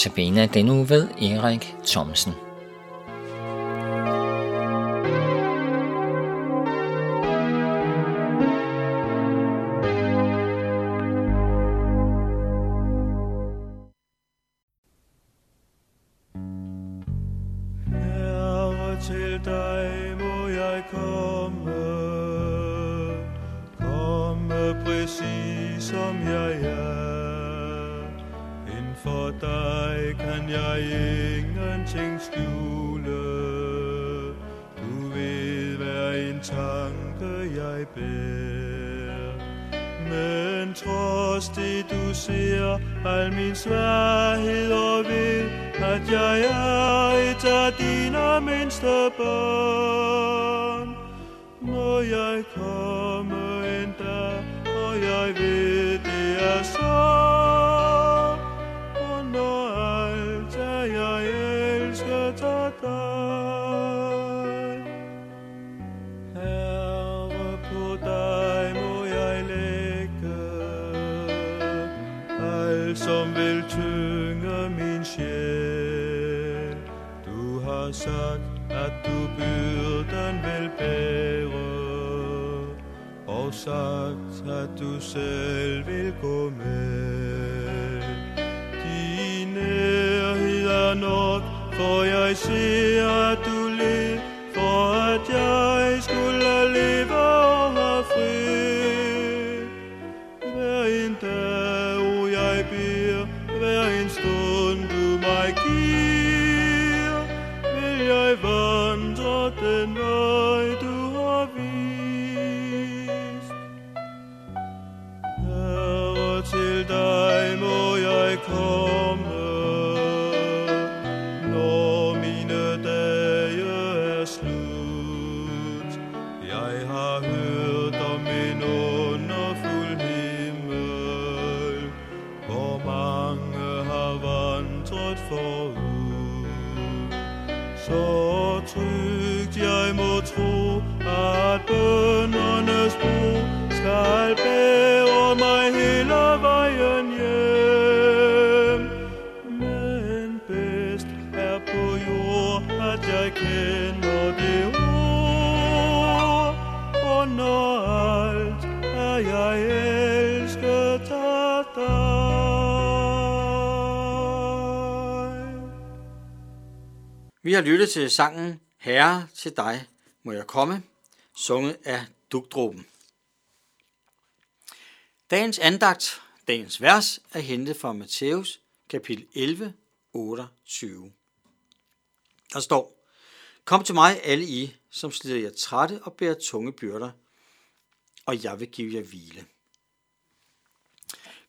Notabene den uge ved Erik Thomsen. Til dig må jeg komme, komme præcis som jeg er. Inden for dig jeg ingenting skjule, du ved hver en tanke jeg bærer. Men trods det du ser al min sværhed og ved, at jeg er et af dine mindste børn. Må jeg komme en dag, og jeg ved det er så. Som vil tynge min sjæl. Du har sagt, at du byrden vil bære, og sagt, at du selv vil gå med. Din nærhed er nok, for jeg ser, at den vej du har vist. Herre, til dig må jeg komme, når mine dage er slut. Jeg har hørt om en underfuld himmel, hvor mange har vandret forud. Så trygt alt er jeg elsket af dig. Vi har lyttet til sangen Herre til dig må jeg komme, sunget af Dugdruppen. Dagens andagt, dagens vers, er hentet fra Matthæus, kapitel 11, 28. Der står, Kom til mig, alle I, som slider jer trætte og bærer tunge byrder, og jeg vil give jer hvile.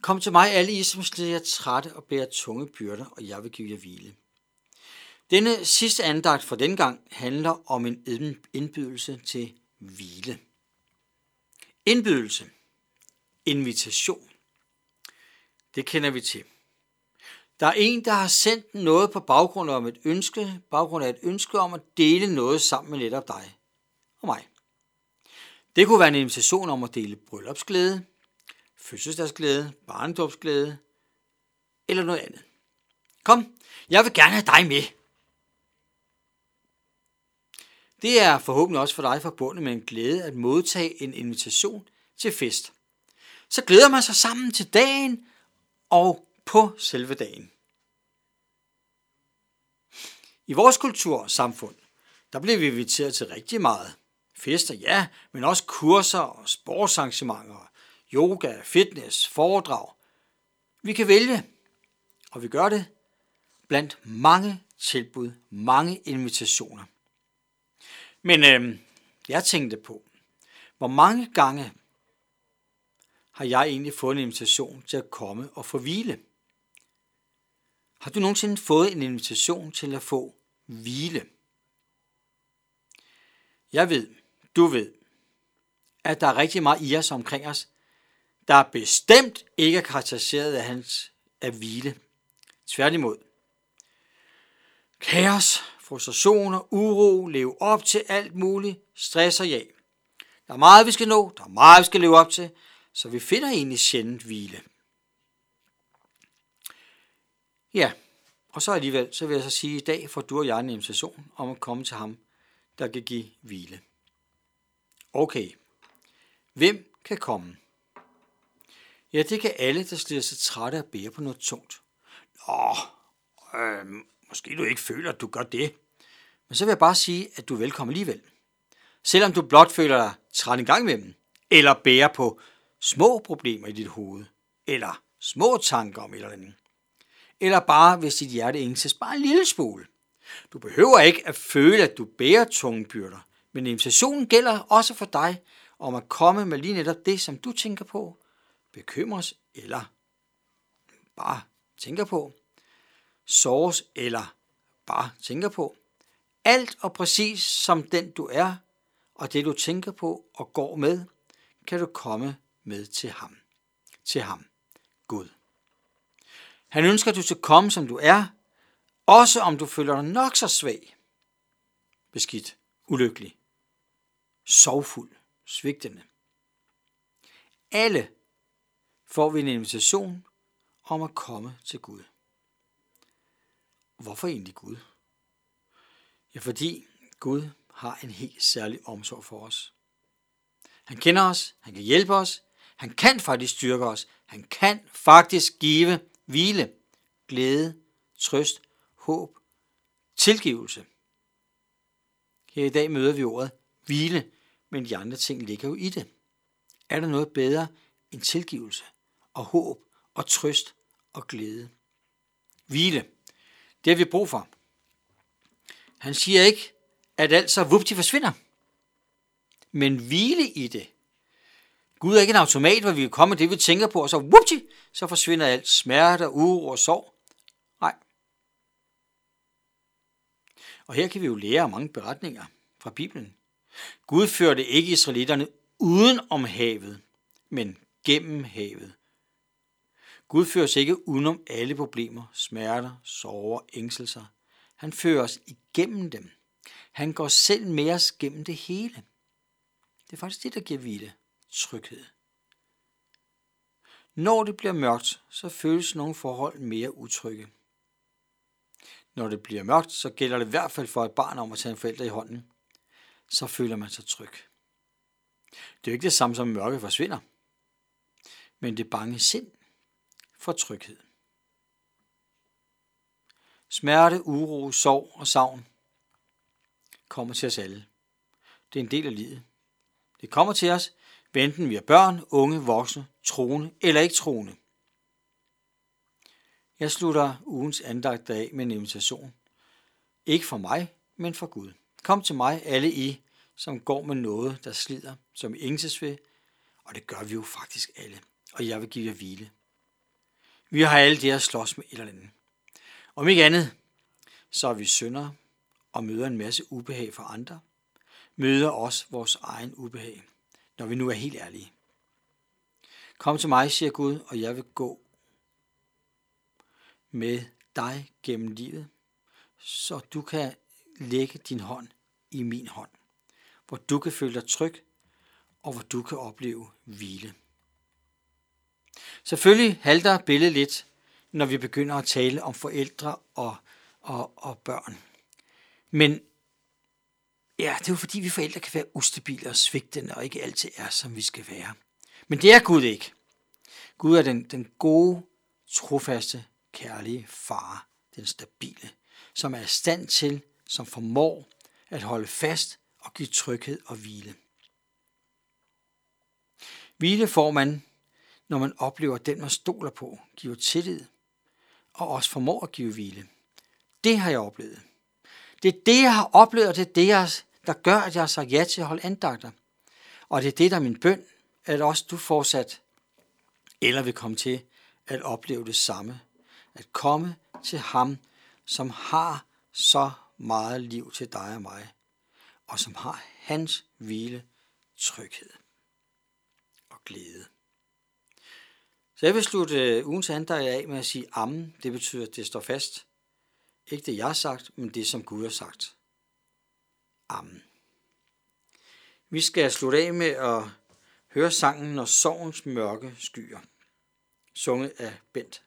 Kom til mig, alle I, som slider jer trætte og bærer tunge byrder, og jeg vil give jer hvile. Denne sidste andagt for den gang handler om en indbydelse til hvile. Indbydelse. Invitation. Det kender vi til. Der er en, der har sendt noget på baggrund af et ønske, baggrund af et ønske om at dele noget sammen med netop dig og mig. Det kunne være en invitation om at dele bryllupsglæde, fødselsdagsglæde, barndåbsglæde eller noget andet. Kom, jeg vil gerne have dig med. Det er forhåbentlig også for dig forbundet med en glæde at modtage en invitation til fest. Så glæder man sig sammen til dagen og på selve dagen. I vores kultur og samfund, der bliver vi inviteret til rigtig meget. Fester, ja, men også kurser og sportsarrangementer, yoga, fitness, foredrag. Vi kan vælge, og vi gør det blandt mange tilbud, mange invitationer. Men øh, jeg tænkte på, hvor mange gange har jeg egentlig fået en invitation til at komme og få hvile? Har du nogensinde fået en invitation til at få hvile? Jeg ved, du ved, at der er rigtig meget i os omkring os, der er bestemt ikke er karakteriseret af hans af hvile. Tværtimod. Kaos, frustrationer, uro, leve op til alt muligt, stress og jag. Der er meget, vi skal nå, der er meget, vi skal leve op til, så vi finder egentlig sjældent hvile. Ja, Og så alligevel, så vil jeg så sige, at i dag får du og jeg en invitation om at komme til ham, der kan give hvile. Okay, hvem kan komme? Ja, det kan alle, der slider sig trætte af bære på noget tungt. Nå, øh, måske du ikke føler, at du gør det. Men så vil jeg bare sige, at du er velkommen alligevel. Selvom du blot føler dig træt en gang med dem, eller bærer på små problemer i dit hoved, eller små tanker om et eller andet. Eller bare, hvis dit hjerte ængstes bare en lille smule. Du behøver ikke at føle, at du bærer tunge byrder, men invitationen gælder også for dig om at komme med lige netop det, som du tænker på, bekymres eller bare tænker på, såres eller bare tænker på. Alt og præcis som den du er, og det du tænker på og går med, kan du komme med til ham. Til ham, Gud. Han ønsker, at du skal komme, som du er, også om du føler dig nok så svag, beskidt, ulykkelig, sorgfuld, svigtende. Alle får vi en invitation om at komme til Gud. Hvorfor egentlig Gud? Ja, fordi Gud har en helt særlig omsorg for os. Han kender os, han kan hjælpe os, han kan faktisk styrke os, han kan faktisk give hvile, glæde, trøst, håb, tilgivelse. Her i dag møder vi ordet hvile, men de andre ting ligger jo i det. Er der noget bedre end tilgivelse og håb og trøst og glæde? Hvile, det har vi brug for. Han siger ikke, at alt så vupti forsvinder. Men hvile i det. Gud er ikke en automat, hvor vi kan komme det, vi tænker på, og så vupti, så forsvinder alt smerte, uro og sorg. Nej. Og her kan vi jo lære mange beretninger fra Bibelen. Gud førte ikke israelitterne uden om havet, men gennem havet. Gud fører os ikke udenom alle problemer, smerter, sorger, ængselser. Han fører os igennem dem. Han går selv med os gennem det hele. Det er faktisk det, der giver hvile, tryghed. Når det bliver mørkt, så føles nogle forhold mere utrygge. Når det bliver mørkt, så gælder det i hvert fald for et barn om at tage en forælder i hånden. Så føler man sig tryg. Det er jo ikke det samme som mørke forsvinder, men det bange sind for tryghed. Smerte, uro, sorg og savn kommer til os alle. Det er en del af livet. Det kommer til os, enten vi er børn, unge, voksne, troende eller ikke troende. Jeg slutter ugens andagt af med en invitation. Ikke for mig, men for Gud. Kom til mig, alle I, som går med noget, der slider, som I ved, og det gør vi jo faktisk alle. Og jeg vil give jer hvile. Vi har alle det at slås med et eller andet. Om ikke andet, så er vi syndere og møder en masse ubehag for andre, møder også vores egen ubehag, når vi nu er helt ærlige. Kom til mig, siger Gud, og jeg vil gå med dig gennem livet, så du kan lægge din hånd i min hånd, hvor du kan føle dig tryg, og hvor du kan opleve hvile. Selvfølgelig halter billedet lidt, når vi begynder at tale om forældre og, og, og børn. Men ja, det er jo fordi, vi forældre kan være ustabile og svigtende, og ikke altid er, som vi skal være. Men det er Gud ikke. Gud er den, den gode, trofaste, kærlige far, den stabile, som er i stand til, som formår at holde fast og give tryghed og hvile. Hvile får man, når man oplever, at den, man stoler på, giver tillid, og også formår at give hvile. Det har jeg oplevet. Det er det, jeg har oplevet, og det er det, jeg, der gør, at jeg har sagt ja til at holde andagter. Og det er det, der er min bøn, at også du fortsat eller vil komme til at opleve det samme. At komme til ham, som har så meget liv til dig og mig, og som har hans hvile, tryghed og glæde. Så jeg vil slutte øh, ugens andagt af med at sige amen. Det betyder, at det står fast. Ikke det, jeg har sagt, men det, som Gud har sagt. Amen. Vi skal slutte af med at høre sangen Når sovens mørke skyer, sunget af Bent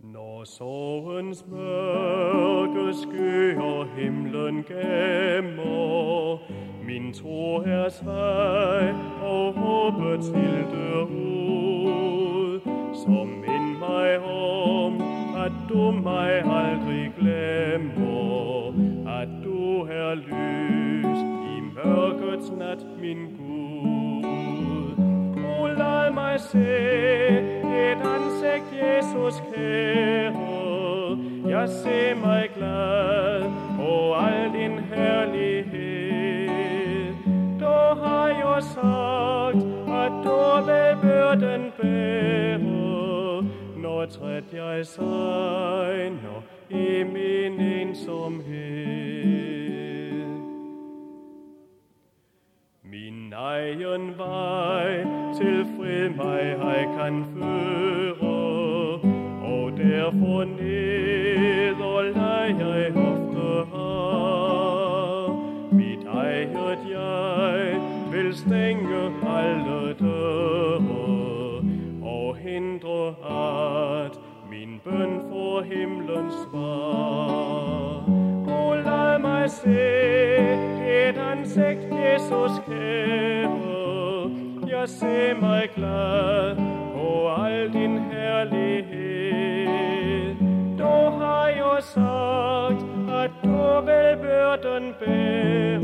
når sorgens mørke skyer himlen gemmer, min tro er svag og håbet det ud, som mind mig om, at du mig aldrig glemmer, at du er lys i mørkets nat, min Gud. O lad mig se et ansigt, Jesus kære, jeg ser mig glad på al din herlighed. Du har jo sagt, at du vil byrden bære, når træt jeg sejner i min ensomhed. Min egen vej til fred mig jeg kan føre, derfor neder jeg ofte har. Mit eget jeg vil stænge alle døre, og hindre at min bøn for himlens svar. O lad mig se et ansigt, Jesus kære. Jeg ser mig glad Herren bære,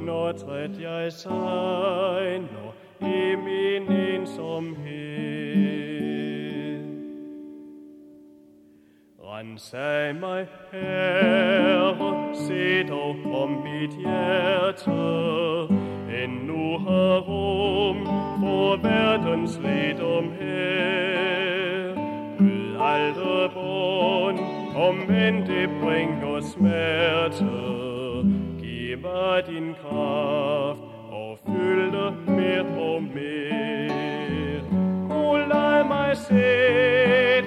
når træt jeg sejner i min ensomhed. Rensag mig, Herre, se dog om mit hjerte, endnu har rum for verdens lidom her. Ud alt bund, om end det bringer smerte, mig din kraft og fyld det mere og mere. O lad mig se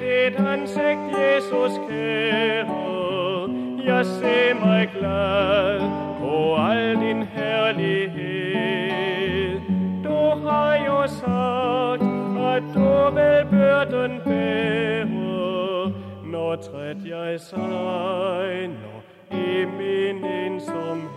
dit ansigt, Jesus kære. Jeg ser mig glad på al din herlighed. Du har jo sagt, at du vil byrden bære, når træt jeg sejner i min ensomhed.